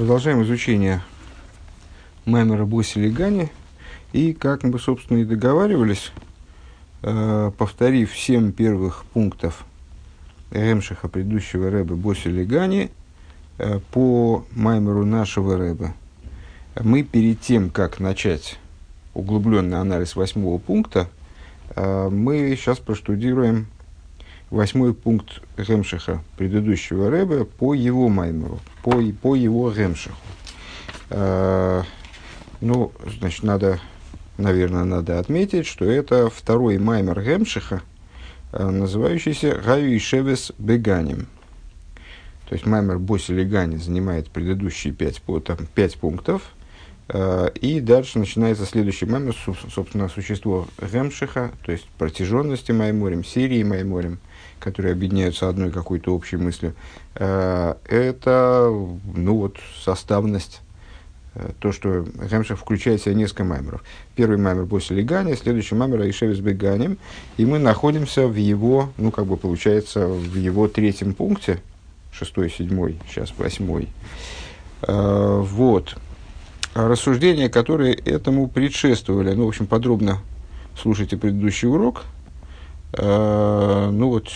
Продолжаем изучение Маймера Боси Легани. И, как мы, собственно, и договаривались, э, повторив семь первых пунктов Ремшиха предыдущего Рэба Боси Легани э, по Маймеру нашего Рэба, мы перед тем, как начать углубленный анализ восьмого пункта, э, мы сейчас проштудируем восьмой пункт Ремшиха предыдущего Рэба по его Маймеру, по, по его Ремшиху. Э, ну, значит, надо, наверное, надо отметить, что это второй Маймер Ремшиха, э, называющийся Гаю и Шевес Беганим. То есть Маймер Боси Легани занимает предыдущие пять, там, пять пунктов, э, и дальше начинается следующий маймер, собственно, существо Ремшиха, то есть протяженности Майморем, серии Майморем – которые объединяются одной какой-то общей мыслью, э, это ну вот, составность, э, то, что Гемшах включает в себя несколько маймеров. Первый маймер после Легания, следующий маймер Аишевис Беганем, и мы находимся в его, ну, как бы получается, в его третьем пункте, шестой, седьмой, сейчас восьмой. Э, вот. Рассуждения, которые этому предшествовали, ну, в общем, подробно слушайте предыдущий урок – ну вот,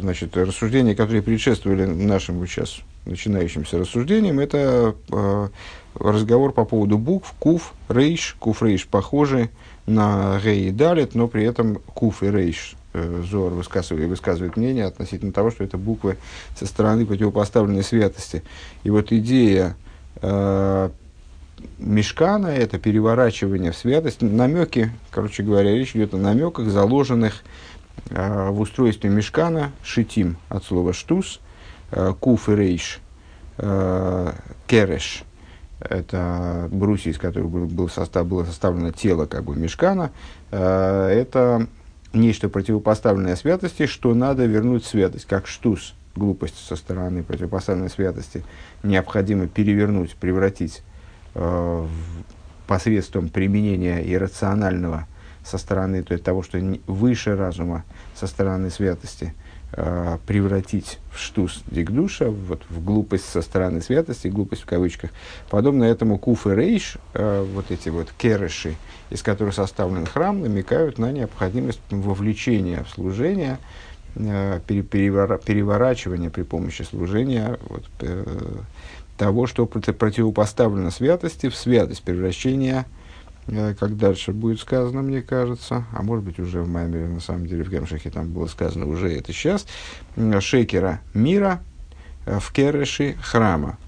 значит, рассуждения, которые предшествовали нашим сейчас начинающимся рассуждениям, это э, разговор по поводу букв Куф, Рейш. Куф, Рейш похожи на Рей и Далит, но при этом Куф и Рейш э, Зор высказывает, высказывает мнение относительно того, что это буквы со стороны противопоставленной святости. И вот идея э, Мешкана – это переворачивание в святость, намеки, короче говоря, речь идет о намеках, заложенных Э, в устройстве мешкана шитим от слова штус, э, куф и рейш, э, кереш, это брусья, из которых был, был состав, было составлено тело как бы мешкана, это нечто противопоставленное святости, что надо вернуть святость, как штус, глупость со стороны противопоставленной святости, необходимо перевернуть, превратить посредством применения иррационального со стороны то есть того, что выше разума, со стороны святости, э, превратить в штус дикдуша, вот, в глупость со стороны святости, глупость в кавычках. Подобно этому куф и рейш, э, вот эти вот керыши, из которых составлен храм, намекают на необходимость вовлечения в служение, э, перевора, переворачивания при помощи служения вот, э, того, что противопоставлено святости, в святость превращения как дальше будет сказано, мне кажется, а может быть уже в Маймере, на самом деле в Гемшахе там было сказано уже это сейчас, шекера мира э, в кереши храма.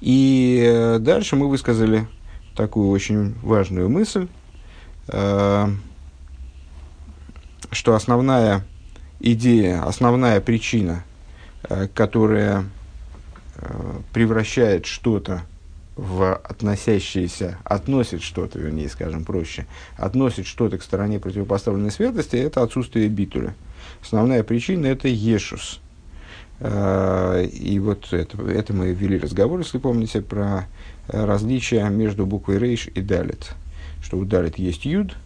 И э, дальше мы высказали такую очень важную мысль, что основная идея, основная причина, которая превращает что-то в относящиеся, относит что-то, вернее, скажем проще, относит что-то к стороне противопоставленной святости, это отсутствие битуля. Основная причина – это ешус. А, и вот это, это мы вели разговор, если помните, про различия между буквой рейш и далит. Что у далит есть юд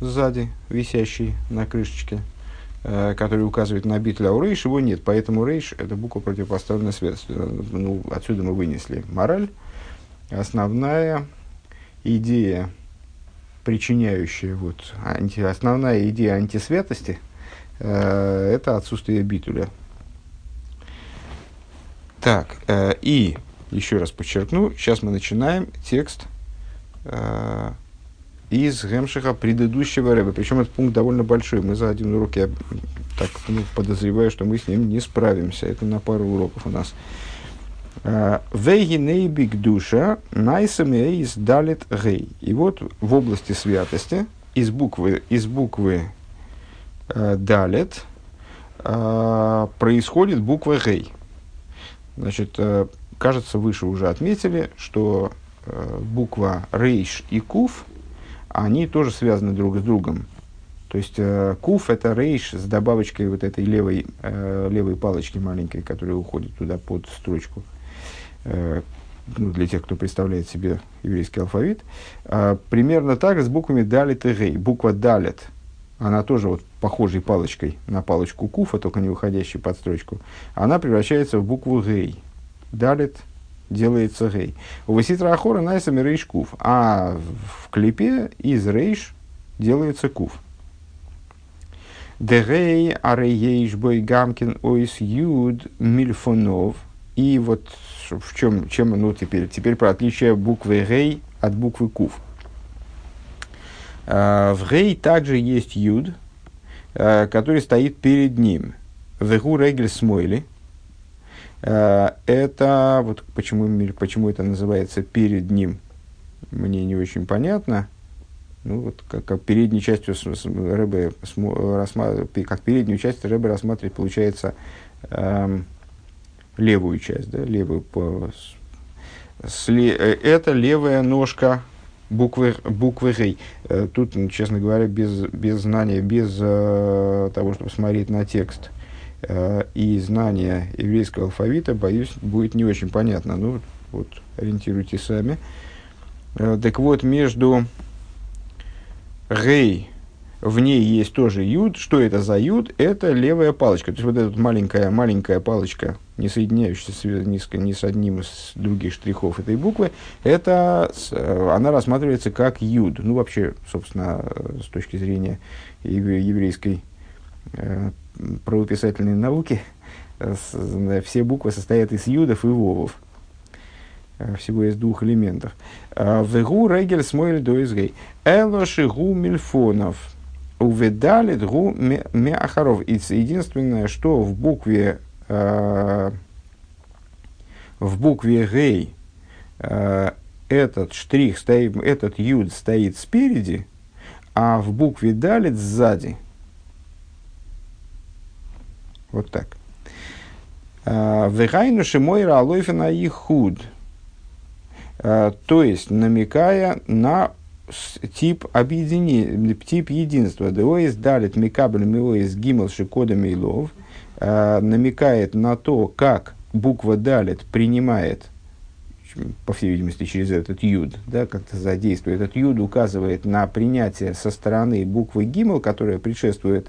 сзади, висящий на крышечке, а, который указывает на битля, а у рейш его нет. Поэтому рейш – это буква противопоставленной святости. Ну, отсюда мы вынесли мораль, основная идея, причиняющая, вот, анти, основная идея антисвятости, э, это отсутствие битуля. Так, э, и еще раз подчеркну, сейчас мы начинаем текст э, из Гемшиха предыдущего рэба. Причем этот пункт довольно большой. Мы за один урок, я так ну, подозреваю, что мы с ним не справимся. Это на пару уроков у нас. Вейгинейбик душа найсами из далит гей. И вот в области святости из буквы, из буквы э, далит э, происходит буква гей. Значит, э, кажется, выше уже отметили, что э, буква рейш и куф, они тоже связаны друг с другом. То есть э, куф это рейш с добавочкой вот этой левой, левой палочки маленькой, которая уходит туда под строчку. Ну, для тех, кто представляет себе еврейский алфавит, э, примерно так с буквами далит и гей. Буква далит, она тоже вот похожей палочкой на палочку куфа, только не выходящей под строчку, она превращается в букву гей. Далит делается гей. У Васитра Ахора найсами рейш кув. А в клипе из рейш делается кув. Дерей арейш бой гамкин ойс юд мильфонов. И вот в чем, чем ну, теперь, теперь про отличие буквы рей от буквы кув. А, в рей также есть юд, а, который стоит перед ним. Вегу регель смойли. А, это, вот почему, почему это называется перед ним, мне не очень понятно. Ну, вот как, как передней частью Рэбе, как переднюю часть Рэбе рассматривать, получается, эм, левую часть, да, левую по, сле, э, это левая ножка буквы, буквы Рей. Э, тут, честно говоря, без, без знания, без э, того, чтобы смотреть на текст э, и знания еврейского алфавита, боюсь, будет не очень понятно. Ну, вот, ориентируйтесь сами. Э, так вот, между Рей, в ней есть тоже юд. Что это за юд? Это левая палочка. То есть вот эта маленькая, маленькая палочка, не соединяющаяся ни с, ни с одним из других штрихов этой буквы, это, она рассматривается как юд. Ну, вообще, собственно, с точки зрения еврейской э, правописательной науки, э, все буквы состоят из юдов и вовов. Э, всего из двух элементов. Вегу регель смойль до изгей. Элоши гу мильфонов. Уведалит гу мяхаров. Единственное, что в букве э, в букве гей э, этот штрих стоит, этот юд стоит спереди, а в букве далит сзади. Вот так. Вегайну шимойра алойфена и худ. Э, то есть намекая на тип объединения, тип единства. Деоис далит микабль миоис гимл шикода мейлов э, намекает на то, как буква далит принимает, по всей видимости, через этот юд, да, как-то задействует. Этот юд указывает на принятие со стороны буквы гимл, которая предшествует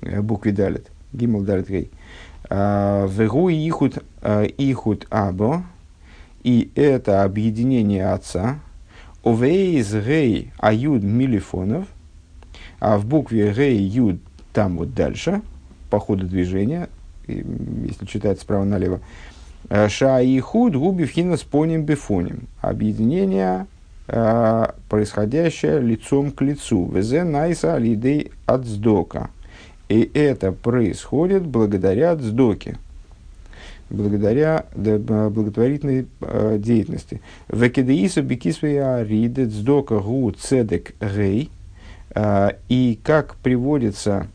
э, букве далит. Гимл далит гей. Вегу ихут ихут або, и это объединение отца, овейз гей аюд милифонов, а в букве гей юд там вот дальше, по ходу движения, если читать справа налево, э, ша и худ губи вхина с поним бифоним. Объединение, э, происходящее лицом к лицу. Везе найса алидей сдока. И это происходит благодаря дздоке благодаря благотворительной э, деятельности. Векедеиса бекисвея ридет сдока гу цедек гей. Э, и как приводится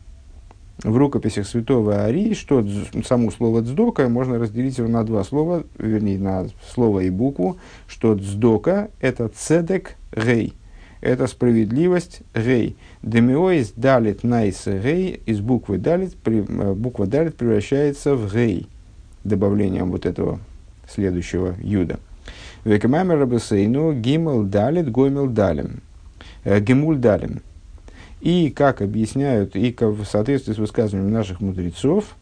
в рукописях святого Арии, что само слово «дздока» можно разделить его на два слова, вернее, на слово и букву, что «дздока» — это «цедек гей», это справедливость гей. Демиоис далит найс гей, из буквы далит, буква далит превращается в гей добавлением вот этого следующего юда. Векамамер Рабасейну гимл далит гомил далим. Э, гимуль далим. И, как объясняют, и в соответствии с высказыванием наших мудрецов,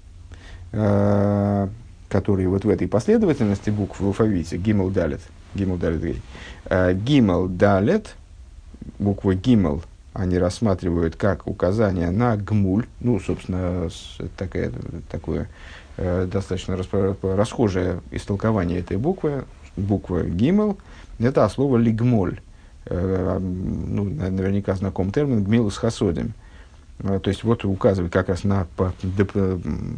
э, которые вот в этой последовательности букв в алфавите, гимл далит, гимл далит э, гимл далит, буква гимл, они рассматривают как указание на гмуль, ну, собственно, такая, такое достаточно расхожее истолкование этой буквы, буква гимел, это слово лигмоль. Э, ну, наверняка знаком термин гмил с хасодем. Э, то есть вот указывает как раз на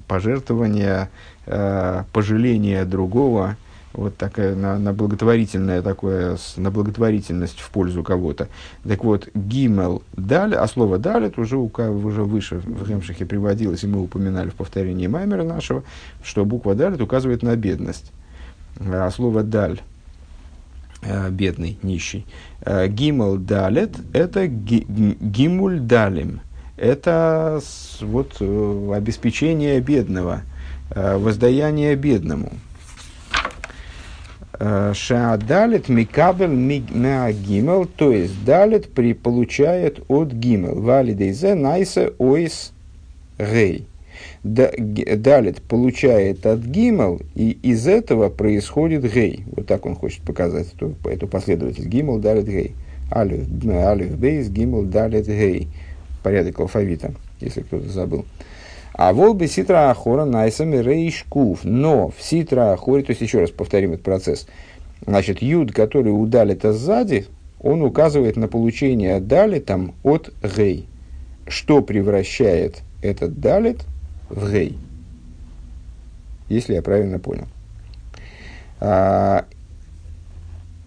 пожертвование, пожаление другого, вот такая, на, на благотворительное такое, на благотворительность в пользу кого-то. Так вот, гимел даль, а слово даль, это уже, уже выше в Ремшихе приводилось, и мы упоминали в повторении Маймера нашего, что буква даль указывает на бедность. А слово даль, э, бедный, нищий. Э, гимел далет – это гимуль далим. Это вот э, обеспечение бедного, воздаяние бедному – Шаадалит микабель меа гимел, то есть далит при, получает от гимел. Валидейзе найсе ойс гей. Далит получает от гимел, и из этого происходит гей. Вот так он хочет показать эту, эту последовательность. Гимел, далит, гей. Алиф, алиф, бейс, гимел, далит, гей. Порядок алфавита, если кто-то забыл. А вот бы ситра ахора найсами рейшкув. Но в ситра ахоре, то есть еще раз повторим этот процесс. Значит, юд, который удалит сзади, он указывает на получение далитом от гей. Что превращает этот далит в гей? Если я правильно понял.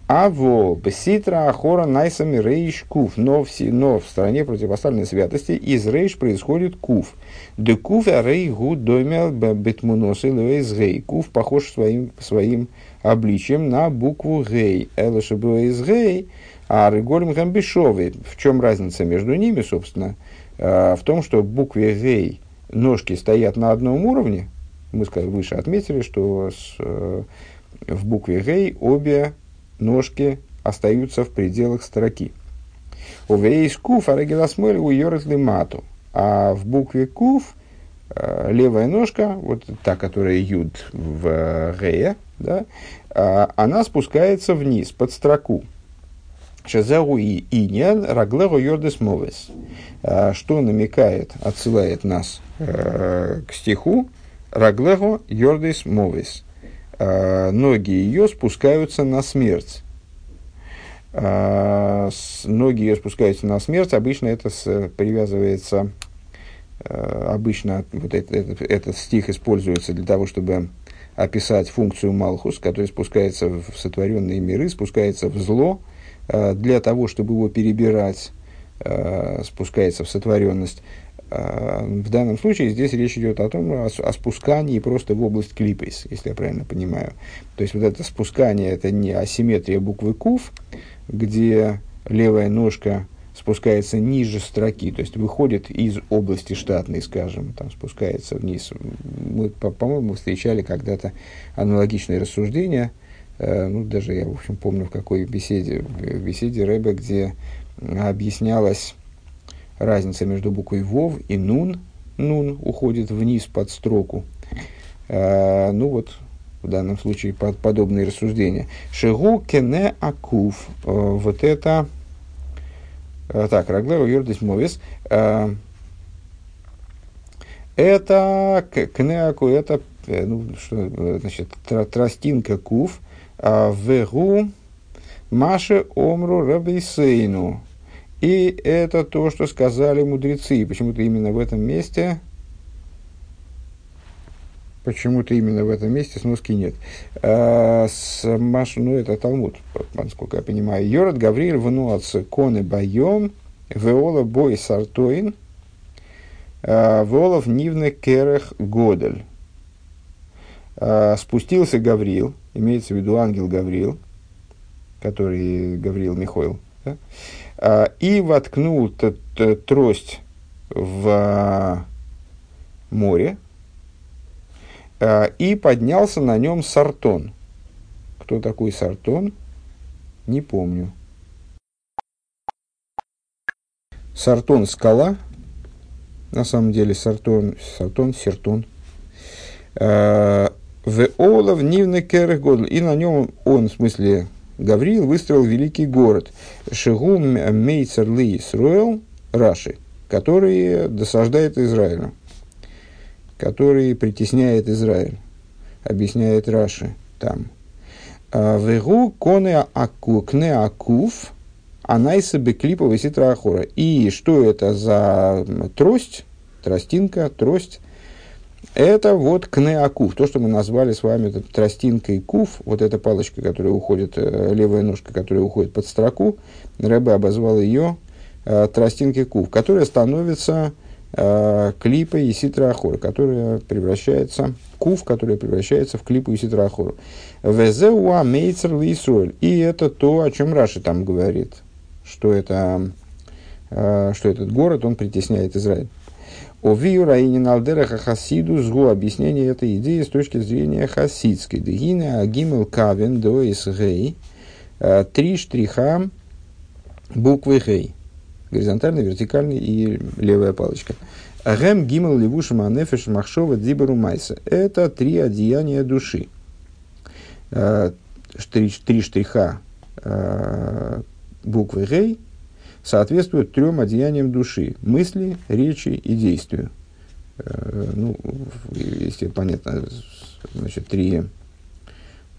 А, Аво, беситра, ахора, найсами, рейш, кув. Но в, но в стороне противопоставленной святости из рейш происходит кув. Де кув, а рей, гуд, домел, бетмунос, или гей. Кув похож своим, своим обличием на букву гей. Элэша из гей, а реголем гамбишовый. В чем разница между ними, собственно? А, в том, что в букве гей ножки стоят на одном уровне. Мы выше отметили, что с, э, в букве гей обе ножки остаются в пределах строки. У вейс куф арегеласмоль у мату. А в букве куф э, левая ножка, вот та, которая юд в гея, да, э, она спускается вниз, под строку. Шезеру и иньян раглеру йордес мовес. Э, что намекает, отсылает нас к стиху раглеру йордес мовес э, ноги ее спускаются на смерть. С, ноги ее спускаются на смерть. Обычно это привязывается, э, обычно вот это, этот, этот стих используется для того, чтобы описать функцию Малхус, который спускается в сотворенные миры, спускается в зло, для того, чтобы его перебирать, спускается в сотворенность. А, в данном случае здесь речь идет о том, о, о спускании просто в область клипейс, если я правильно понимаю. То есть вот это спускание, это не асимметрия буквы кув, где левая ножка спускается ниже строки, то есть выходит из области штатной, скажем, там спускается вниз. Мы, по- по-моему, встречали когда-то аналогичные рассуждения, э, ну, даже я, в общем, помню в какой беседе, в беседе Рэбе, где объяснялось разница между буквой Вов и Нун. Нун уходит вниз под строку. А, ну вот, в данном случае под, подобные рассуждения. Шигу кене акув. А, вот это... А, так, Раглеру Йордис Мовис. А, это кнеаку, это э, ну, что, значит, тростинка кув. А, вегу Маше омру рабейсейну. И это то, что сказали мудрецы. Почему-то именно в этом месте Почему-то именно в этом месте сноски нет. А, с Маш, ну, это Талмуд, насколько я понимаю. Йорат Гавриэль внуац коны байом, веола бой сартоин, а, веолов нивны керех годель. А, спустился Гавриил, имеется в виду ангел Гавриил, который Гавриил Михоил, да? А, и воткнул трость в а, море а, и поднялся на нем сартон. Кто такой сартон? Не помню. Сартон – скала. На самом деле сартон, сартон, сертон. В Олов Нивны Керех И на нем он, в смысле, Гавриил выстроил великий город Шигу Мейцер Ли Исруэл Раши, который досаждает Израилю, который притесняет Израиль, объясняет Раши там. «А Вегу коне аку, кне акуф, анайса беклипа висит ахора. И что это за трость, тростинка, трость, это вот кнеакуф, то, что мы назвали с вами тростинкой куф, вот эта палочка, которая уходит, э, левая ножка, которая уходит под строку, Рэбе обозвал ее э, тростинкой куф, которая становится э, клипой и ситраахора, которая превращается, куф, которая превращается в клипу и ситраахору. Везеуа мейцер лисуэль. И это то, о чем Раши там говорит, что это, э, что этот город, он притесняет Израиль. О Раинин Алдераха Хасиду сгу объяснение этой идеи с точки зрения хасидской. Дегина Агимел Кавен до Гей. Э, три штриха буквы Гей. Горизонтальный, вертикальный и левая палочка. Гем гимл левушим анефеш махшова дибару майса. Это три одеяния души. Три, три штриха буквы Гей соответствуют трем одеяниям души – мысли, речи и действию. Ну, если понятно, значит, три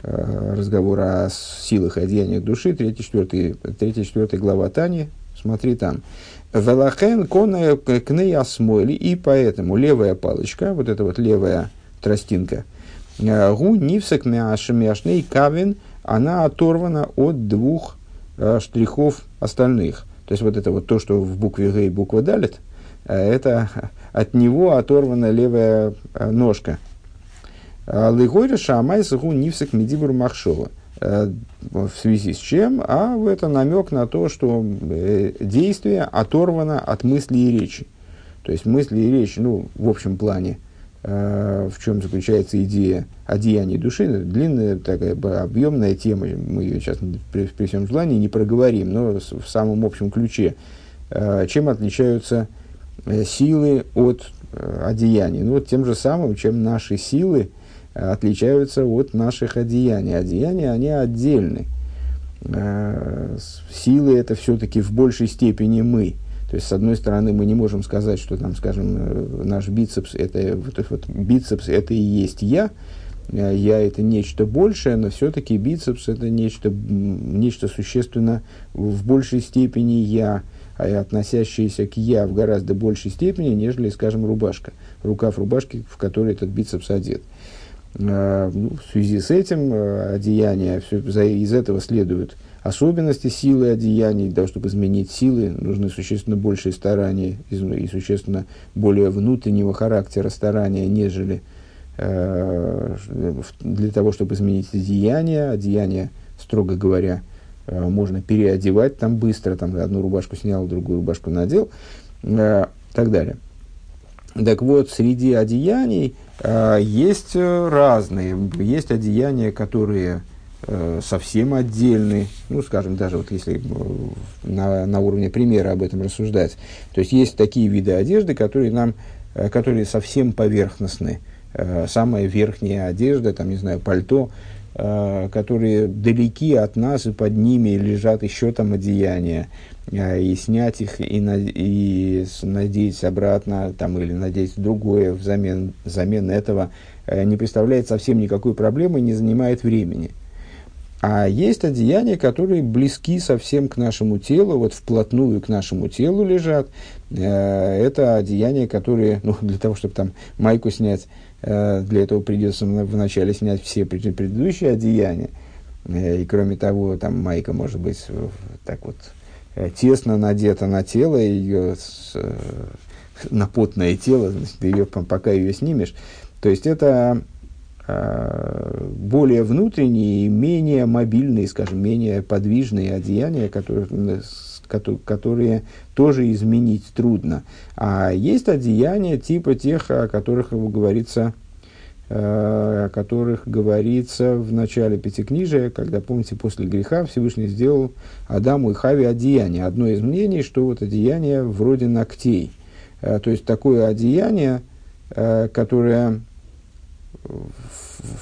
разговора о силах и одеяниях души, третья, четвертая, третья, четвертая глава Тани, смотри там. Велахен кона кней осмойли, и поэтому левая палочка, вот эта вот левая тростинка, э, гу нивсек мяшней кавин, она оторвана от двух э, штрихов остальных. То есть вот это вот то, что в букве Г и буква Далит, э, это от него оторвана левая ножка. Лыгойра шамай саху нивсек медибур махшова. Э, в связи с чем, а это намек на то, что э, действие оторвано от мысли и речи. То есть мысли и речь, ну, в общем плане, э, в чем заключается идея одеяния души, длинная такая объемная тема, мы ее сейчас при, при всем желании не проговорим, но в самом общем ключе. Чем отличаются силы от одеяний? Ну, вот тем же самым, чем наши силы – отличаются от наших одеяний. Одеяния, они отдельны. Э, силы это все-таки в большей степени мы. То есть, с одной стороны, мы не можем сказать, что, там, скажем, э, наш бицепс, это, вот, вот, бицепс это и есть я, э, я это нечто большее, но все-таки бицепс это нечто, нечто существенно в большей степени я, а относящееся к я в гораздо большей степени, нежели, скажем, рубашка. Рукав рубашки, в которой этот бицепс одет. Э, ну, в связи с этим одеяния, все, из этого следуют особенности силы одеяний. Для того, чтобы изменить силы, нужны существенно большие старания и существенно более внутреннего характера старания, нежели э, для того, чтобы изменить одеяние. Одеяние, строго говоря, можно переодевать там быстро, там одну рубашку снял, другую рубашку надел, и так далее. Так вот, среди одеяний э, есть э, разные. Есть одеяния, которые э, совсем отдельны. Ну, скажем, даже вот если э, на, на уровне примера об этом рассуждать. То есть, есть такие виды одежды, которые нам, э, которые совсем поверхностны. Э, самая верхняя одежда, там, не знаю, пальто, э, которые далеки от нас, и под ними лежат еще там одеяния. И снять их и, на, и надеть обратно там, или надеть другое взамен, взамен этого э, не представляет совсем никакой проблемы, не занимает времени. А есть одеяния, которые близки совсем к нашему телу, вот вплотную к нашему телу лежат. Э, это одеяния, которые, ну, для того, чтобы там майку снять, э, для этого придется вначале снять все предыдущие одеяния. И кроме того, там майка может быть так вот Э, тесно надета на тело, ее э, на потное тело, значит, ее, пока ее снимешь. То есть это э, более внутренние, менее мобильные, скажем, менее подвижные одеяния, которые, которые тоже изменить трудно. А есть одеяния типа тех, о которых говорится Э, о которых говорится в начале Пятикнижия, когда, помните, после греха Всевышний сделал Адаму и Хаве одеяние. Одно из мнений, что вот одеяние вроде ногтей. Э, то есть такое одеяние, э,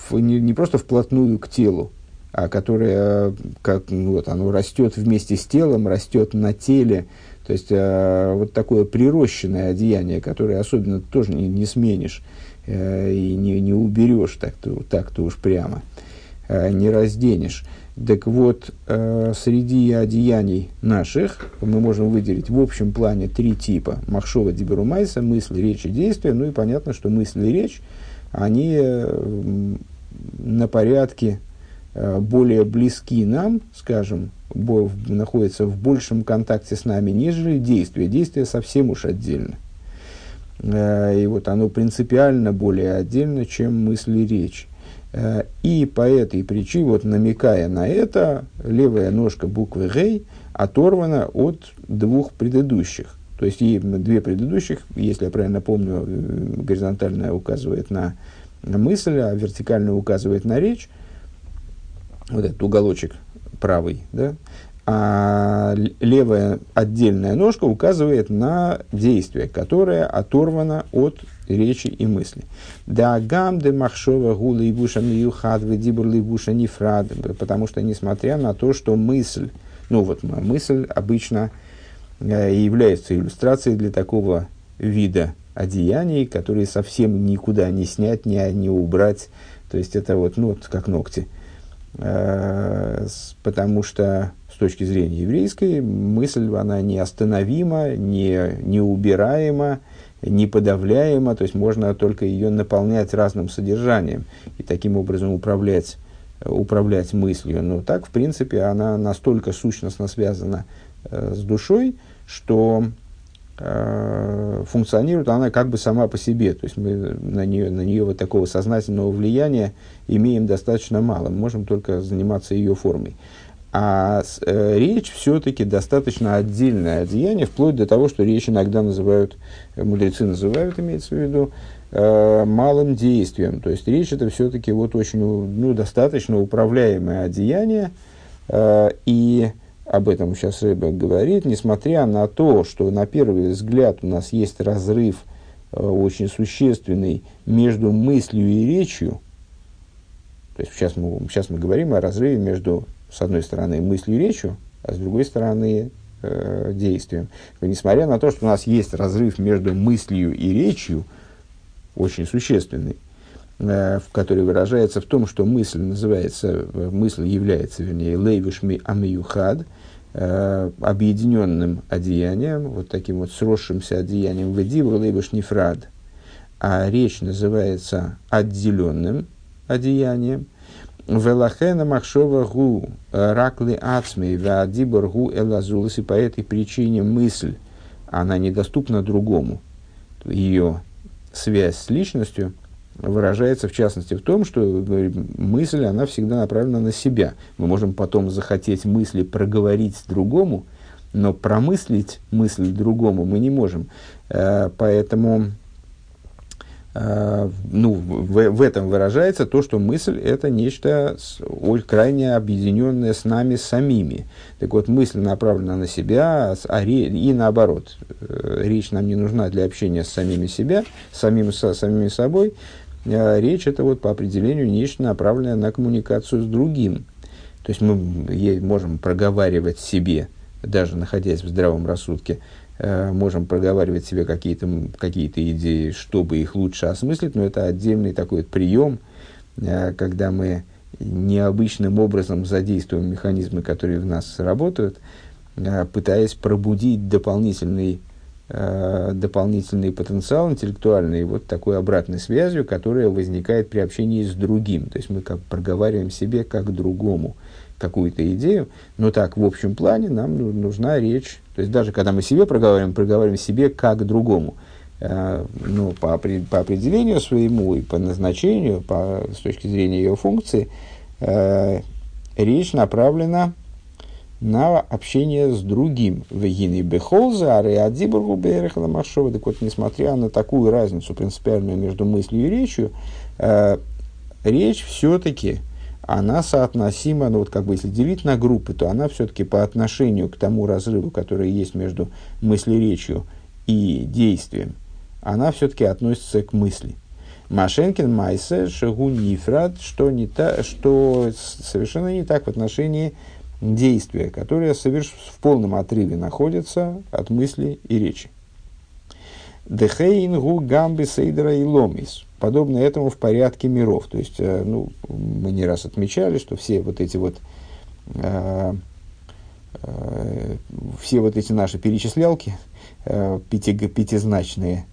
которое не, не просто вплотную к телу, а которое как, вот, оно растет вместе с телом, растет на теле. То есть вот такое прирощенное одеяние, которое особенно тоже не, не сменишь э, и не, не уберешь так-то, так-то уж прямо, э, не разденешь. Так вот, э, среди одеяний наших мы можем выделить в общем плане три типа. Махшова Диберумайса, мысли, речь и действия. Ну и понятно, что мысли и речь, они э, на порядке э, более близки нам, скажем, находятся в большем контакте с нами, нежели действия. Действия совсем уж отдельно. Э, и вот оно принципиально более отдельно, чем мысли речь. И по этой причине, вот намекая на это, левая ножка буквы «гей» оторвана от двух предыдущих. То есть и две предыдущих, если я правильно помню, э, горизонтальная указывает на мысль, а вертикальная указывает на речь. Вот этот уголочек правый, да, а левая отдельная ножка указывает на действие, которое оторвано от речи и мысли. Да гам де махшова гула и буша миюхад дибур буша нефрад, потому что несмотря на то, что мысль, ну вот мысль обычно э, является иллюстрацией для такого вида одеяний, которые совсем никуда не снять, не, не убрать. То есть это вот, ну, вот как ногти. Э, потому что с точки зрения еврейской мысль, она неостановима, не, неубираема, неподавляема, то есть можно только ее наполнять разным содержанием и таким образом управлять, управлять мыслью. Но так, в принципе, она настолько сущностно связана э, с душой, что э, функционирует она как бы сама по себе. То есть мы на нее, на нее вот такого сознательного влияния имеем достаточно мало. Мы можем только заниматься ее формой. А э, речь все-таки достаточно отдельное одеяние, вплоть до того, что речь иногда называют, э, мудрецы называют, имеется в виду, э, малым действием. То есть речь это все-таки вот очень, ну, достаточно управляемое одеяние. Э, и об этом сейчас Рэбе говорит, несмотря на то, что на первый взгляд у нас есть разрыв э, очень существенный между мыслью и речью, то есть сейчас мы, сейчас мы говорим о разрыве между с одной стороны, мыслью и речью, а с другой стороны, э, действием. Но несмотря на то, что у нас есть разрыв между мыслью и речью, очень существенный, в который выражается в том, что мысль называется, э, мысль является, вернее, лейвишми амиюхад, э, объединенным одеянием, вот таким вот сросшимся одеянием ведиву лейвиш нефрад, а речь называется отделенным одеянием, Велахена махшова гу ракли ацмей ваадибор гу элазулас. И по этой причине мысль, она недоступна другому. Ее связь с личностью выражается в частности в том, что мысль, она всегда направлена на себя. Мы можем потом захотеть мысли проговорить другому, но промыслить мысль другому мы не можем. Э, поэтому а, ну, в, в этом выражается то, что мысль – это нечто крайне объединенное с нами самими. Так вот, мысль направлена на себя, а ре, и наоборот. Э, речь нам не нужна для общения с самими себя, самим, со, самими собой. А речь – это вот по определению нечто направленное на коммуникацию с другим. То есть мы можем проговаривать себе, даже находясь в здравом рассудке, Э, можем проговаривать себе какие-то какие идеи, чтобы их лучше осмыслить, но это отдельный такой вот прием, э, когда мы необычным образом задействуем механизмы, которые в нас работают, э, пытаясь пробудить дополнительный, дополнительный потенциал интеллектуальный вот такой обратной связью, которая возникает при общении с другим. То есть мы как проговариваем себе как другому какую-то идею, но так в общем плане нам ну, нужна речь то есть даже когда мы себе проговариваем, проговариваем себе как другому. Э, ну, по, по определению своему и по назначению, по, с точки зрения ее функции, э, речь направлена на общение с другим. Вегины бехолза, ареадибургу берехала машова. Так вот, несмотря на такую разницу принципиальную между мыслью и речью, э, речь все-таки она соотносима, ну вот как бы если делить на группы, то она все-таки по отношению к тому разрыву, который есть между мыслеречью и действием, она все-таки относится к мысли. Машенкин Майсе Шагу Нифрат, что, не та, что совершенно не так в отношении действия, которое соверш... в полном отрыве находится от мысли и речи. Дехейнгу гамби сейдера и ломис подобно этому в порядке миров. То есть, э, ну, мы не раз отмечали, что все вот эти вот э, э, все вот эти наши перечислялки пяти, пятизначные,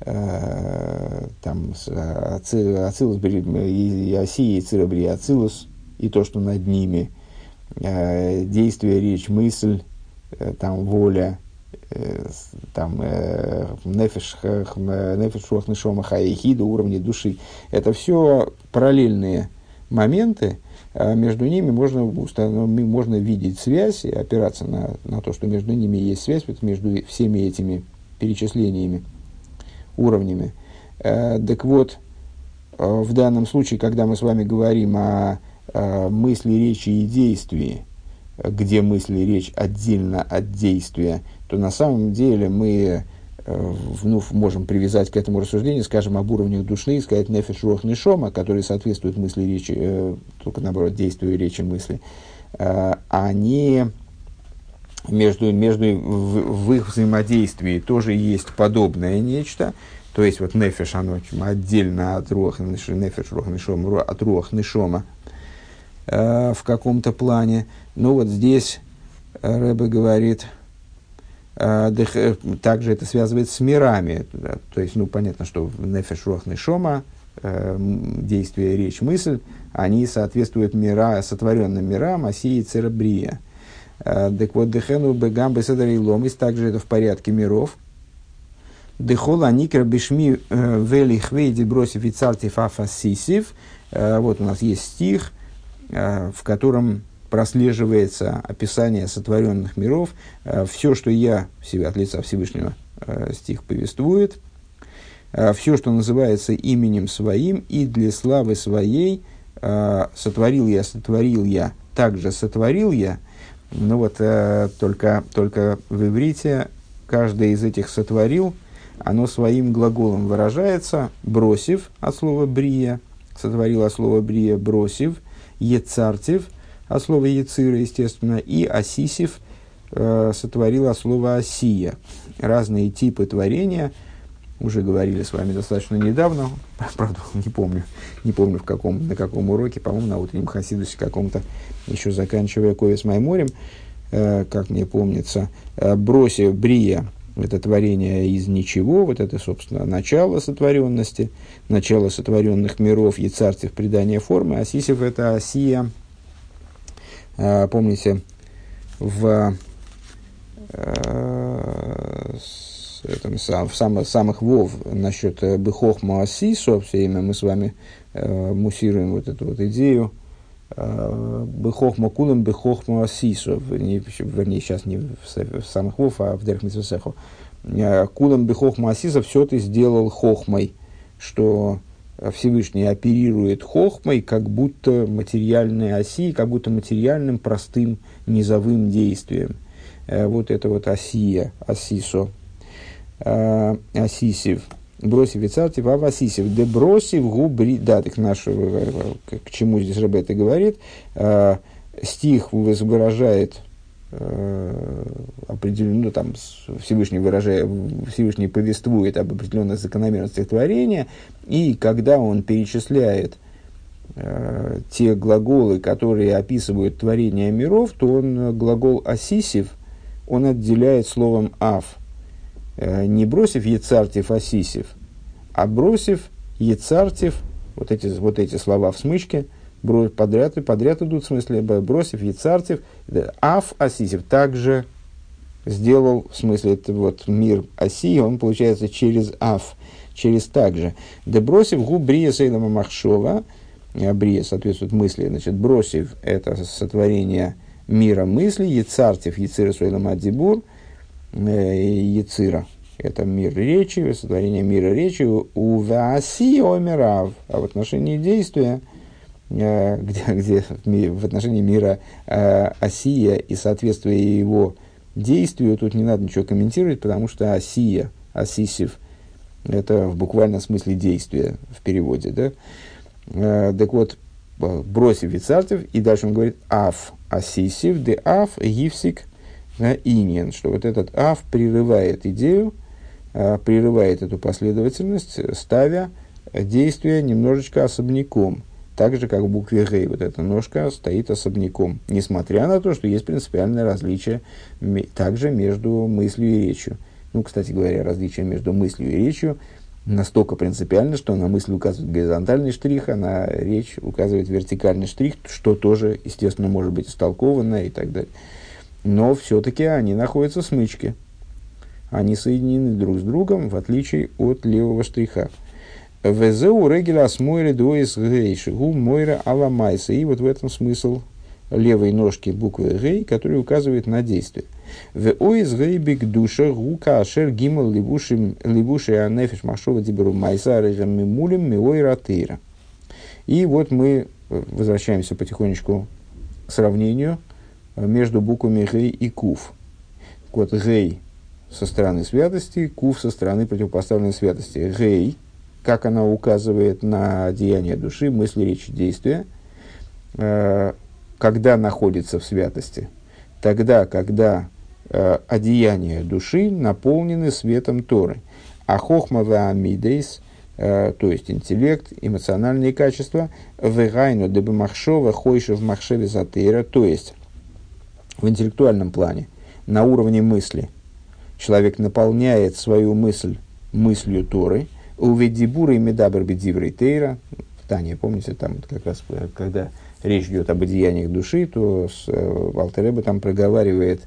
там, Ацилус, и Осия, и Цирабри, Ацилус, и то, что над ними, э, действие, речь, мысль, э, там, воля, Э, там э, нефиш, нишома хаихида, уровни души. Это все параллельные моменты, а между ними можно, можно видеть связь и опираться на, на то, что между ними есть связь, вот между всеми этими перечислениями, уровнями. Э, так вот, в данном случае, когда мы с вами говорим о мысли, речи и действии, где мысли и речь отдельно от действия, то на самом деле мы э, ну, можем привязать к этому рассуждению, скажем, об уровнях души, сказать нефеш рох нишома, которые соответствуют мысли и речи, э, только наоборот, действию речи мысли, э, они между, между в, в их взаимодействии тоже есть подобное нечто, то есть вот нефеш, оно отдельно от руах, нефеш, руах нишома, от руах нишома э, в каком-то плане. Но вот здесь Рэбе говорит, э, э, также это связывает с мирами. То есть, ну, понятно, что нефеш, руах нишома, э, действие, речь, мысль, они соответствуют мира, сотворенным мирам, оси и церебрия. Э, так вот, дехену бегам беседари ломис, также это в порядке миров – Дехола никер бишми э, вели хвейди бросив и. Э, вот у нас есть стих, э, в котором прослеживается описание сотворенных миров. Все, что я, себя от лица Всевышнего, стих повествует, все, что называется именем своим и для славы своей, сотворил я, сотворил я, также сотворил я. Ну вот, только, только в иврите каждый из этих сотворил – оно своим глаголом выражается, бросив от слова брия, сотворил от слова брия, бросив, ецартив от слова ецира, естественно, и осисив э, сотворил от слова осия. Разные типы творения, уже говорили с вами достаточно недавно, правда, не помню, не помню в каком, на каком уроке, по-моему, на утреннем хасидусе каком-то, еще заканчивая Ковес Майморем, э, как мне помнится, э, бросив брия, это творение из ничего, вот это, собственно, начало сотворенности, начало сотворенных миров и царств придания формы, а Сисев – это Осия, а, помните, в, а, этом, в самых, самых вов насчет Бехох Моаси, собственно, мы с вами а, муссируем вот эту вот идею, Бехохма кулем, бехохма асисо. Вернее, сейчас не в самых вов, а в Дерх Митсвесеху. Кулем бехохма асисо все ты сделал хохмой, что Всевышний оперирует хохмой, как будто материальной оси, как будто материальным простым низовым действием. Вот это вот осия, асисо, асисив бросив и царти в авасисев, де бросив губри, да, так наш, к, к чему здесь Рабет и говорит, э, стих выражает э, определенно, ну, там, Всевышний, выражает, Всевышний повествует об определенных закономерностях творения, и когда он перечисляет э, те глаголы, которые описывают творение миров, то он глагол «асисив», он отделяет словом «ав», Э, не бросив Ецартив Асисив, а бросив Ецартив, вот эти, вот эти слова в смычке, подряд, подряд идут, в смысле, бросив Ецартив, Аф Асисив также сделал, в смысле, это вот мир Оси, он получается через Аф, через также. Да бросив губ Брия Сейлама Махшова, э, Брия соответствует мысли, значит, бросив это сотворение мира мысли, Ецартив, Ецира Суэлама Дибур – Э, Яцира. Это мир речи, сотворение мира речи. У Вааси Омерав. А в отношении действия, э, где, где в отношении мира э, Осия и соответствия его действию, тут не надо ничего комментировать, потому что Осия, Осисив, это в буквальном смысле действия в переводе. Да? Так вот, бросив Вицартев, и дальше он говорит Аф Асисив, де Аф Гивсик – иньян, что вот этот ав прерывает идею, а, прерывает эту последовательность, ставя действие немножечко особняком. Так же, как в букве Г, вот эта ножка стоит особняком, несмотря на то, что есть принципиальное различие также между мыслью и речью. Ну, кстати говоря, различие между мыслью и речью настолько принципиально, что на мысль указывает горизонтальный штрих, а на речь указывает вертикальный штрих, что тоже, естественно, может быть истолковано и так далее но все-таки они находятся в смычке. Они соединены друг с другом, в отличие от левого штриха. Везеу регеля асмойре дуэс гейши, гу мойра аламайса. И вот в этом смысл левой ножки буквы гей, который указывает на действие. В оис гей биг душа гу кашер гимал ливушим ливуши анефиш машова диберу майса режем мимулем миойра тейра. И вот мы возвращаемся потихонечку к сравнению между буквами Гей и Кув. Вот Гей со стороны святости, Кув со стороны противопоставленной святости. Гей, как она указывает на деяние души, мысли, речи, действия, э, когда находится в святости, тогда, когда э, одеяния души наполнены светом Торы. А хохма амидейс, э, то есть интеллект, эмоциональные качества, вегайну дебемахшова хойшев махшеве затейра, то есть в интеллектуальном плане, на уровне мысли. Человек наполняет свою мысль мыслью Торы, уведибура и медабр бедиврей тейра, в Тане, помните, там как раз, когда речь идет об одеяниях души, то э, Алтереба там проговаривает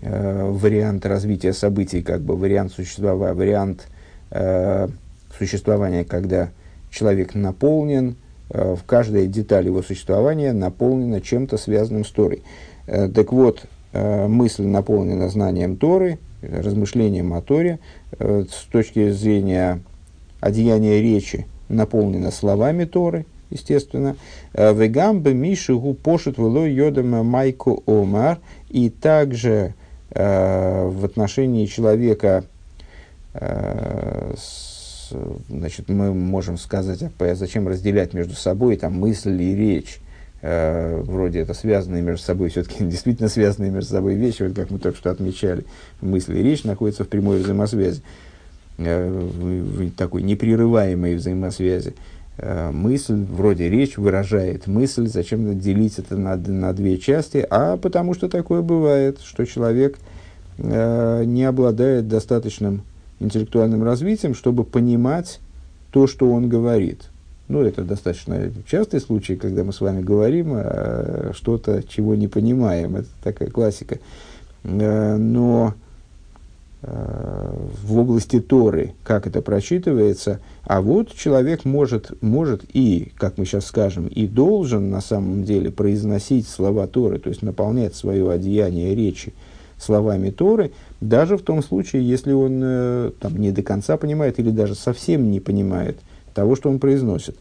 э, вариант развития событий, как бы вариант существования, вариант э, существования, когда человек наполнен, э, в каждой детали его существования наполнена чем-то связанным с Торой. Э, так вот, э, мысль наполнена знанием Торы, размышлением о Торе, э, с точки зрения одеяния речи наполнена словами Торы, естественно. Вегамбе Мишигу пошут вело йодам майку омар. И также в отношении человека значит, мы можем сказать, а зачем разделять между собой там, мысль и речь э, вроде это связанные между собой, все-таки действительно связанные между собой вещи, вот как мы только что отмечали, мысли и речь находятся в прямой взаимосвязи, э, в, в такой непрерываемой взаимосвязи. Э, мысль, вроде речь, выражает мысль, зачем делить это на, на две части, а потому что такое бывает, что человек э, не обладает достаточным интеллектуальным развитием, чтобы понимать то, что он говорит – ну, это достаточно частый случай, когда мы с вами говорим а, что-то, чего не понимаем. Это такая классика. А, но а, в области Торы, как это прочитывается, а вот человек может, может и, как мы сейчас скажем, и должен на самом деле произносить слова Торы, то есть наполнять свое одеяние речи словами Торы, даже в том случае, если он э, там, не до конца понимает или даже совсем не понимает – того, что он произносит.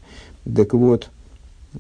Так вот,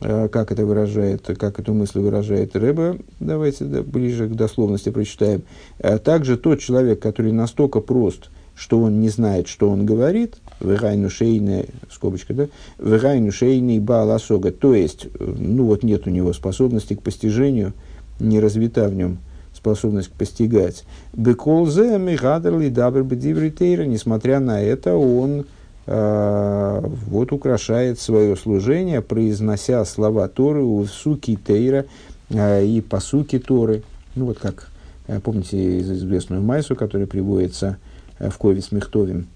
э, как это выражает, как эту мысль выражает Рэба, давайте да, ближе к дословности прочитаем. Э, также тот человек, который настолько прост, что он не знает, что он говорит, вырайну шейный, скобочка, да, вырайну шейный баласога, то есть, э, ну вот нет у него способности к постижению, не развита в нем способность постигать. Беколзе мигадерли дабр несмотря на это, он вот украшает свое служение, произнося слова Торы суки Тейра э, и по суки Торы. Ну вот как, э, помните известную Майсу, которая приводится в Кове Смехтовим,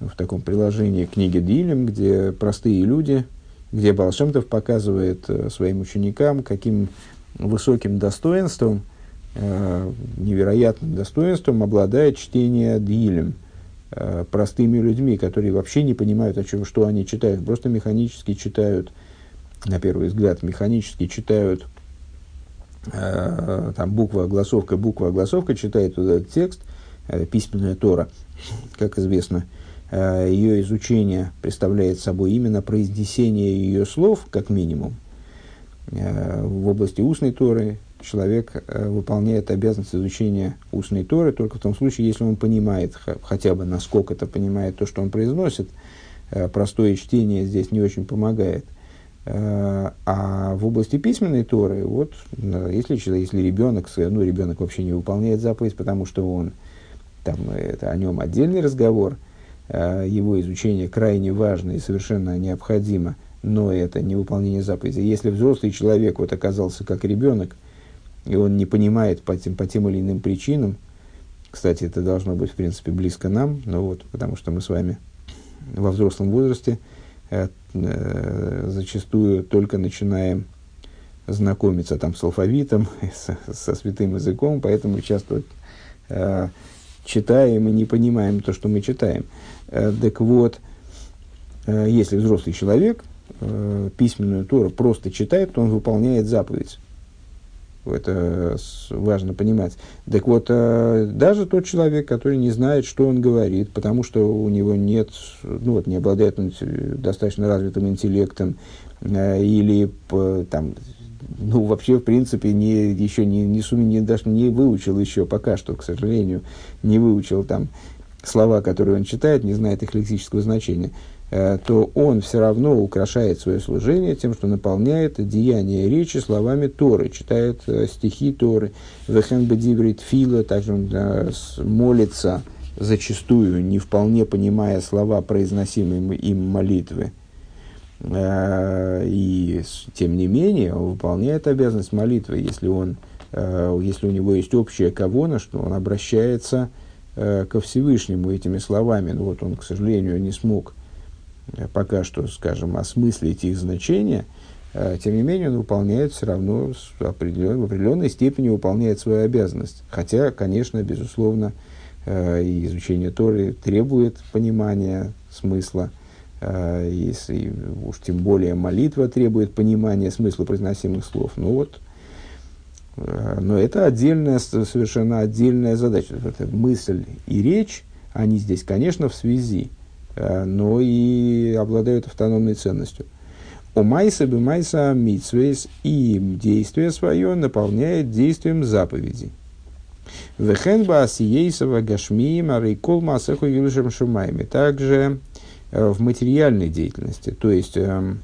в таком приложении книги Дилем, где простые люди, где Балшемтов показывает своим ученикам, каким высоким достоинством, невероятным достоинством обладает чтение Дилем – Э, простыми людьми, которые вообще не понимают, о чем, что они читают, просто механически читают, на первый взгляд, механически читают э, там буква, огласовка, буква, огласовка, читает этот текст, э, письменная Тора, как известно, э, ее изучение представляет собой именно произнесение ее слов, как минимум, э, в области устной Торы человек э, выполняет обязанность изучения устной Торы только в том случае, если он понимает, хотя бы насколько это понимает то, что он произносит. Э, простое чтение здесь не очень помогает. Э, а в области письменной Торы, вот, если, если ребенок, ну, ребенок вообще не выполняет заповедь, потому что он, там, это о нем отдельный разговор, его изучение крайне важно и совершенно необходимо, но это не выполнение заповеди. Если взрослый человек вот оказался как ребенок, и он не понимает по тем, по тем или иным причинам, кстати, это должно быть, в принципе, близко нам, но вот, потому что мы с вами во взрослом возрасте э, э, зачастую только начинаем знакомиться там с алфавитом, со, со святым языком, поэтому часто э, читаем и не понимаем то, что мы читаем. Э, так вот, э, если взрослый человек э, письменную Тору просто читает, то он выполняет заповедь. Это важно понимать. Так вот, э, даже тот человек, который не знает, что он говорит, потому что у него нет, ну вот, не обладает достаточно развитым интеллектом, э, или там, ну, вообще, в принципе, не, еще не, не, суме, не, даже не выучил еще пока что, к сожалению, не выучил там слова, которые он читает, не знает их лексического значения, то он все равно украшает свое служение тем, что наполняет деяние речи словами Торы, читает э, стихи Торы, «Вехен бедиврит фила», также он э, молится зачастую, не вполне понимая слова, произносимые им молитвы, и тем не менее он выполняет обязанность молитвы, если, он, если у него есть общая кавона, что он обращается Э, ко Всевышнему этими словами. Ну, вот он, к сожалению, не смог э, пока что, скажем, осмыслить их значение, э, тем не менее он выполняет все равно определен, в определенной степени выполняет свою обязанность. Хотя, конечно, безусловно, и изучение Торы требует понимания смысла, если уж тем более молитва требует понимания смысла произносимых слов. Ну вот, Э, но это отдельная, совершенно отдельная задача. Это мысль и речь, они здесь, конечно, в связи, э, но и обладают автономной ценностью. У Майса бы Майса Митсвейс и действие свое наполняет действием заповедей. Вехенба Асиейсова Гашмиим Арейкол Масеху Юлишем Шумайми. Также э, в материальной деятельности, то есть эм,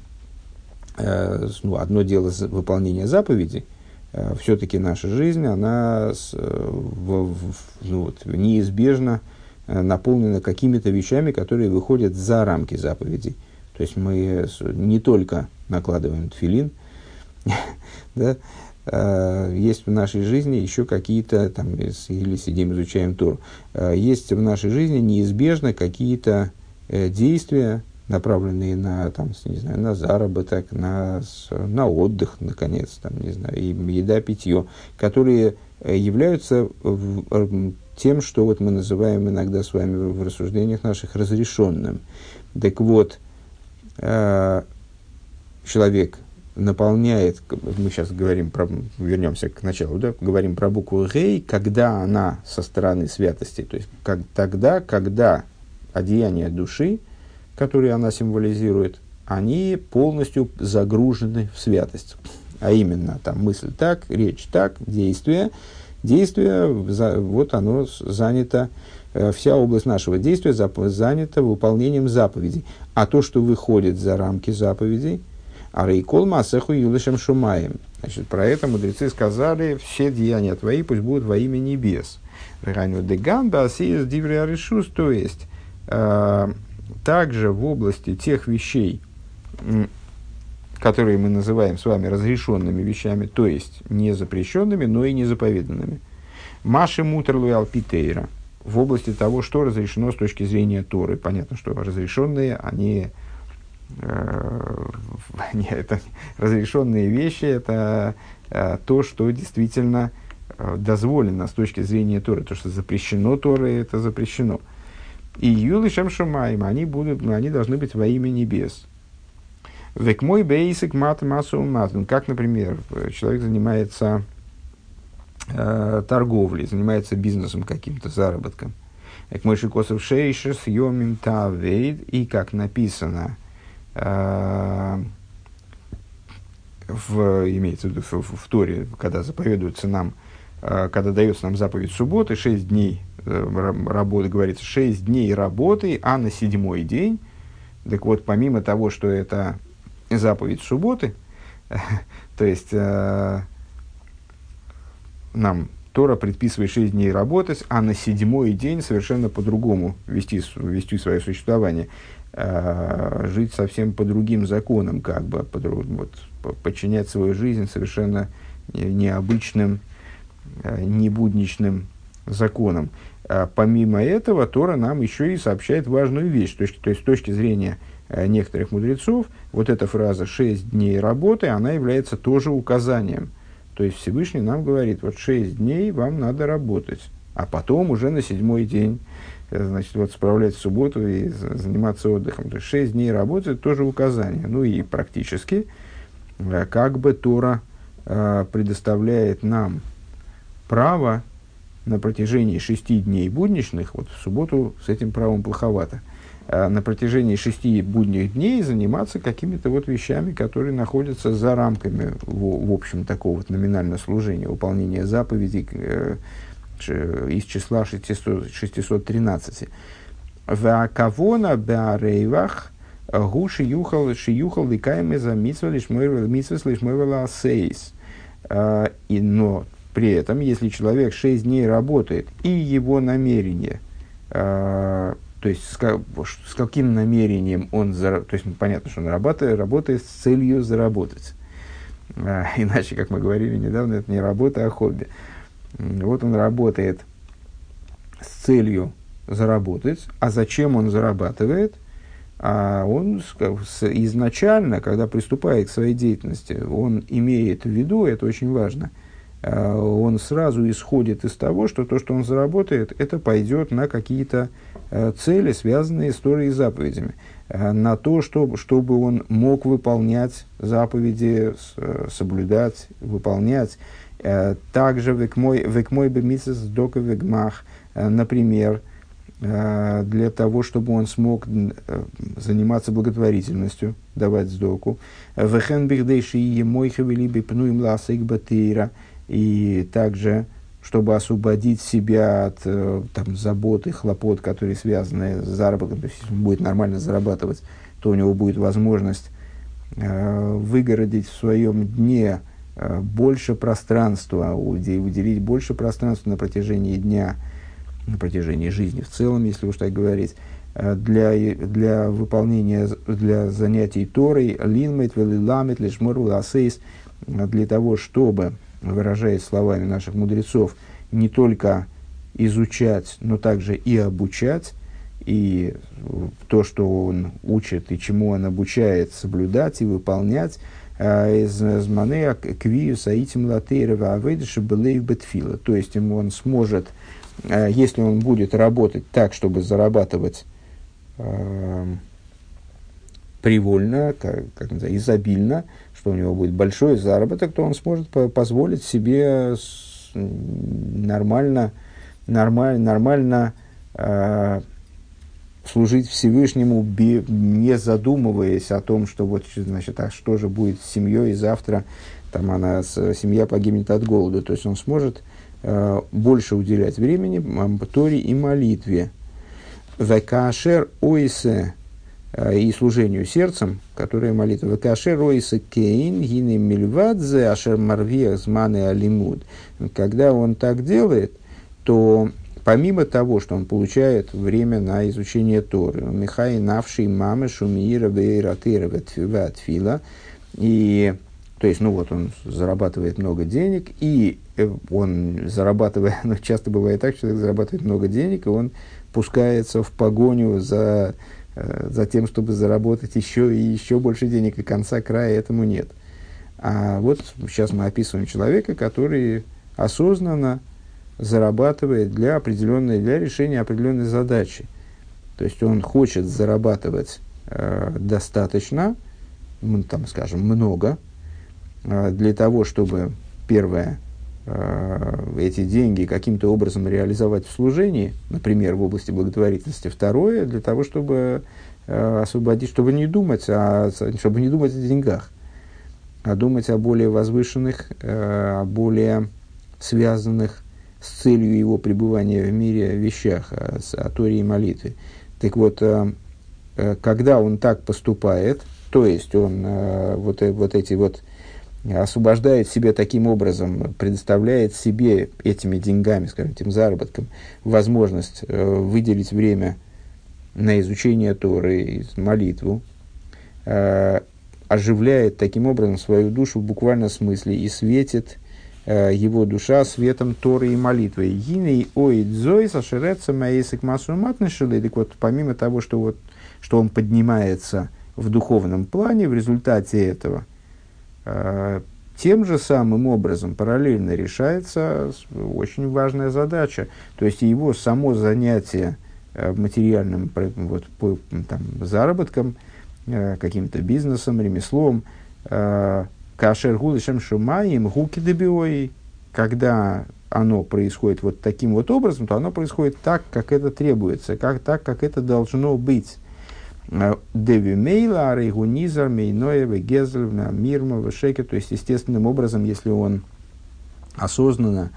ну, одно дело выполнение заповедей – Э, все-таки наша жизнь, она э, ну, вот, неизбежно э, наполнена какими-то вещами, которые выходят за рамки заповедей. То есть мы не только накладываем тфилин, да, есть в нашей жизни еще какие-то, там, или сидим, изучаем Тур, есть в нашей жизни неизбежно какие-то действия, направленные на, там, не знаю, на заработок, на, на отдых, наконец, там, не знаю, и еда, питье, которые э, являются тем, что вот мы называем иногда с вами в рассуждениях наших разрешенным. Так вот, э, человек наполняет, мы сейчас говорим про, вернемся к началу, да, говорим про букву Гей, когда она со стороны святости, то есть как, тогда, когда одеяние души которые она символизирует, они полностью загружены в святость. А именно, там мысль так, речь так, действие. Действие, вот оно занято, э, вся область нашего действия занята выполнением заповедей. А то, что выходит за рамки заповедей, а рейкол масеху юлышем шумаем. Значит, про это мудрецы сказали, все деяния твои пусть будут во имя небес. Раню деган басиес дивриаришус, то есть, э, также в области тех вещей, которые мы называем с вами разрешенными вещами, то есть не запрещенными, но и не заповеданными. Маши мутерлу алпитейра. В области того, что разрешено с точки зрения Торы. Понятно, что разрешенные, они, э, они это, разрешенные вещи, это э, то, что действительно э, дозволено с точки зрения Торы. То, что запрещено Торой, это запрещено. И Юлы Шемшумаем, они, будут, они должны быть во имя небес. Век мой бейсик мат массу матун. Как, например, человек занимается э, торговлей, занимается бизнесом каким-то, заработком. Век мой шикосов шейшес йомим тавейд. И как написано э, в, имеется в виду в, в, в Торе, когда заповедуется нам, э, когда дается нам заповедь субботы, шесть дней Э, работы, говорится, 6 дней работы, а на седьмой день, так вот, помимо того, что это заповедь субботы, то есть э, нам Тора предписывает 6 дней работать, а на седьмой день совершенно по-другому вести, вести свое существование, э, жить совсем по другим законам, как бы, по, вот, подчинять свою жизнь совершенно необычным, э, небудничным законам. Помимо этого, Тора нам еще и сообщает важную вещь. То есть, то есть с точки зрения некоторых мудрецов, вот эта фраза «шесть дней работы», она является тоже указанием. То есть Всевышний нам говорит, вот шесть дней вам надо работать, а потом уже на седьмой день э, значит, вот справлять субботу и заниматься отдыхом. То есть шесть дней работы – это тоже указание. Ну и практически, э, как бы Тора предоставляет нам право на протяжении шести дней будничных, вот в субботу с этим правом плоховато, на протяжении шести будних дней заниматься какими-то вот вещами, которые находятся за рамками, в, в общем, такого вот номинального служения, выполнения заповедей э, из числа 600, 613. Ваакавона беарейвах гуши юхал шиюхал ликаем за митсва лишь мой сейс. И но при этом, если человек 6 дней работает, и его намерение, э, то есть с, с каким намерением он, зара, то есть понятно, что он работает, работает с целью заработать. Э, иначе, как мы говорили недавно, это не работа, а хобби. Вот он работает с целью заработать. А зачем он зарабатывает? А он изначально, когда приступает к своей деятельности, он имеет в виду, это очень важно – он сразу исходит из того, что то, что он заработает, это пойдет на какие-то э, цели, связанные с Торой и заповедями, э, на то, чтобы, чтобы он мог выполнять заповеди, соблюдать, выполнять. Также векмой, векмой бемисес дока вегмах, например, для того, чтобы он смог заниматься благотворительностью, давать сдоку. Вехен бихдейши емой хавели бипнуим ласик батыра – и также, чтобы освободить себя от э, там, забот и хлопот, которые связаны с заработком, то есть если он будет нормально зарабатывать, то у него будет возможность э, выгородить в своем дне э, больше пространства, уделить больше пространства на протяжении дня, на протяжении жизни в целом, если уж так говорить, э, для, для выполнения, для занятий Торой, линмет, велиламет, лишмор, асейс, для того, чтобы выражаясь словами наших мудрецов, не только изучать, но также и обучать, и то, что он учит и чему он обучает, соблюдать и выполнять, а, из Зманея Квию Саитим Латейрова Авейдыша Белейв Бетфила. То есть ему он сможет, а, если он будет работать так, чтобы зарабатывать э, привольно, как, как называется, изобильно, что у него будет большой заработок, то он сможет по позволить себе нормально, нормально, нормально э, служить Всевышнему, не задумываясь о том, что вот, значит, а что же будет с семьей завтра, там она, семья погибнет от голода. То есть он сможет э, больше уделять времени Торе и молитве. Векашер ойсе и служению сердцем, которое молитва Кашер Ройса Кейн, Гины Мильвадзе, Ашер Марвия Зманы Алимуд. Когда он так делает, то помимо того, что он получает время на изучение Торы, Михай Навший Мамы Шумиира Бейратыра Ватфила, и то есть, ну вот, он зарабатывает много денег, и э, он зарабатывает, ну, часто бывает так, что человек зарабатывает много денег, и он пускается в погоню за Э, за тем, чтобы заработать еще и еще больше денег, и конца края этому нет. А вот сейчас мы описываем человека, который осознанно зарабатывает для определенной, для решения определенной задачи. То есть он хочет зарабатывать э, достаточно, там, скажем, много, э, для того, чтобы первое Э, эти деньги каким-то образом реализовать в служении, например, в области благотворительности. Второе, для того, чтобы э, освободить, чтобы не думать, о, чтобы не думать о деньгах, а думать о более возвышенных, э, о более связанных с целью его пребывания в мире вещах, о, о Торе и молитве. Так вот, когда он так поступает, то есть он вот, вот эти вот освобождает себя таким образом, предоставляет себе этими деньгами, скажем, этим заработком, возможность э, выделить время на изучение Торы, молитву, э, оживляет таким образом свою душу в буквальном смысле и светит э, его душа светом Торы и молитвы. Гиней ой дзой сашереца маэсик масу матнышилы. Так вот, помимо того, что, вот, что он поднимается в духовном плане, в результате этого – тем же самым образом параллельно решается очень важная задача. То есть его само занятие э, материальным вот, по, там, заработком, э, каким-то бизнесом, ремеслом, кашер гулышем шумаем гуки дебиои, когда оно происходит вот таким вот образом, то оно происходит так, как это требуется, как, так, как это должно быть. Деви Мейла, Арейгунизар, Мейноева, Гезель, Мирма, Вешеке. То есть, естественным образом, если он осознанно,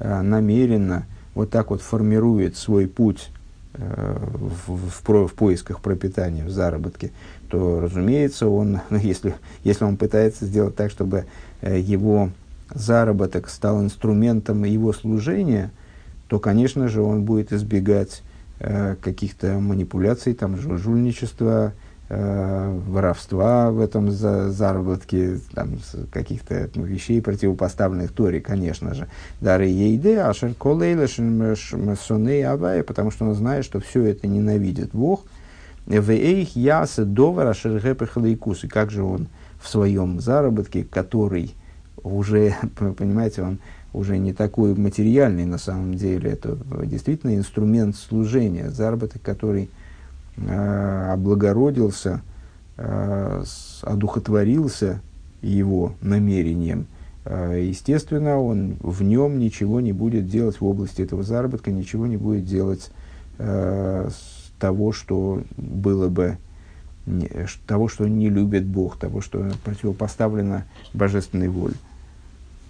намеренно вот так вот формирует свой путь в, в, в поисках пропитания, в заработке, то, разумеется, он, ну, если, если он пытается сделать так, чтобы его заработок стал инструментом его служения, то, конечно же, он будет избегать э, каких-то манипуляций, там, жульничества, э, воровства в этом за, заработке, там, каких-то ну, вещей, противопоставленных Торе, конечно же. Дары ейде, ашер колейлешен соней авая, потому что он знает, что все это ненавидит Бог. Вейх ясе довар ашер И как же он в своем заработке, который уже, понимаете, он уже не такой материальный на самом деле. Это действительно инструмент служения, заработок, который э, облагородился, э, одухотворился его намерением. Э, естественно, он в нем ничего не будет делать в области этого заработка, ничего не будет делать э, того, что было бы того, что не любит Бог, того, что противопоставлено божественной воле.